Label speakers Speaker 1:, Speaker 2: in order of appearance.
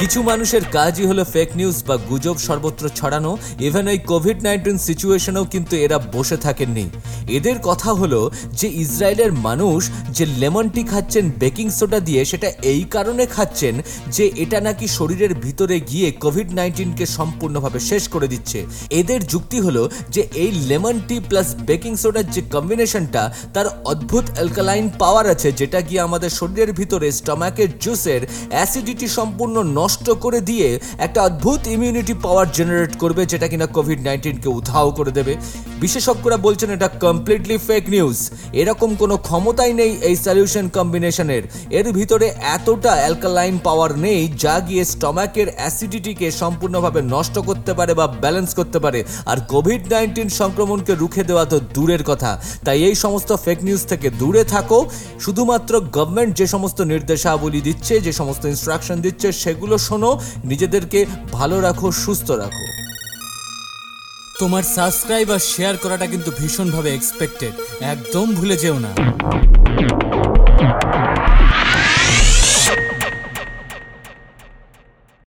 Speaker 1: কিছু মানুষের কাজই হলো ফেক নিউজ বা গুজব সর্বত্র ছড়ানো ইভেন ওই কোভিড নাইন্টিন সিচুয়েশনেও কিন্তু এরা বসে থাকেননি। এদের কথা হলো যে ইসরায়েলের মানুষ যে লেমন টি খাচ্ছেন, বেকিং সোডা দিয়ে, সেটা এই কারণে খাচ্ছেন যে এটা নাকি শরীরের ভিতরে গিয়ে কোভিড নাইন্টিনকে সম্পূর্ণভাবে শেষ করে দিচ্ছে। এদের যুক্তি হলো যে এই লেমন টি প্লাস বেকিং সোডার যে কম্বিনেশনটা তার অদ্ভুত অ্যালকালাইন পাওয়ার আছে, যেটা গিয়ে আমাদের শরীরের ভিতরে স্টমাকের জুসের অ্যাসিডিটি সম্পূর্ণ নষ্ট করে দিয়ে একটা অদ্ভুত ইমিউনিটি পাওয়ার জেনারেট করবে, যেটা কিনা কোভিড নাইন্টিনকে উধাও করে দেবে। বিশেষজ্ঞরা বলছেন এটা কমপ্লিটলি ফেক নিউজ এরকম কোনো ক্ষমতাই নেই এই সলিউশন কম্বিনেশনের এর ভিতরে এতটা অ্যালকালাইন পাওয়ার নেই যা গিয়ে স্টমাকের অ্যাসিডিটিকে সম্পূর্ণভাবে নষ্ট করতে পারে বা ব্যালেন্স করতে পারে। আর কোভিড নাইন্টিন সংক্রমণকে রুখে দেওয়া তো দূরের কথা। তাই এই সমস্ত ফেক নিউজ থেকে দূরে থাকো। শুধুমাত্র গভর্নমেন্ট যে সমস্ত নির্দেশাবলী দিচ্ছে, যে সমস্ত ইনস্ট্রাকশন দিচ্ছে, সেগুলো শোনো। নিজেদেরকে ভালো রাখো, সুস্থ রাখো। তোমার সাবস্ক্রাইব আর শেয়ার করাটা কিন্তু ভীষণভাবে এক্সপেক্টেড একদম ভুলে যেও না।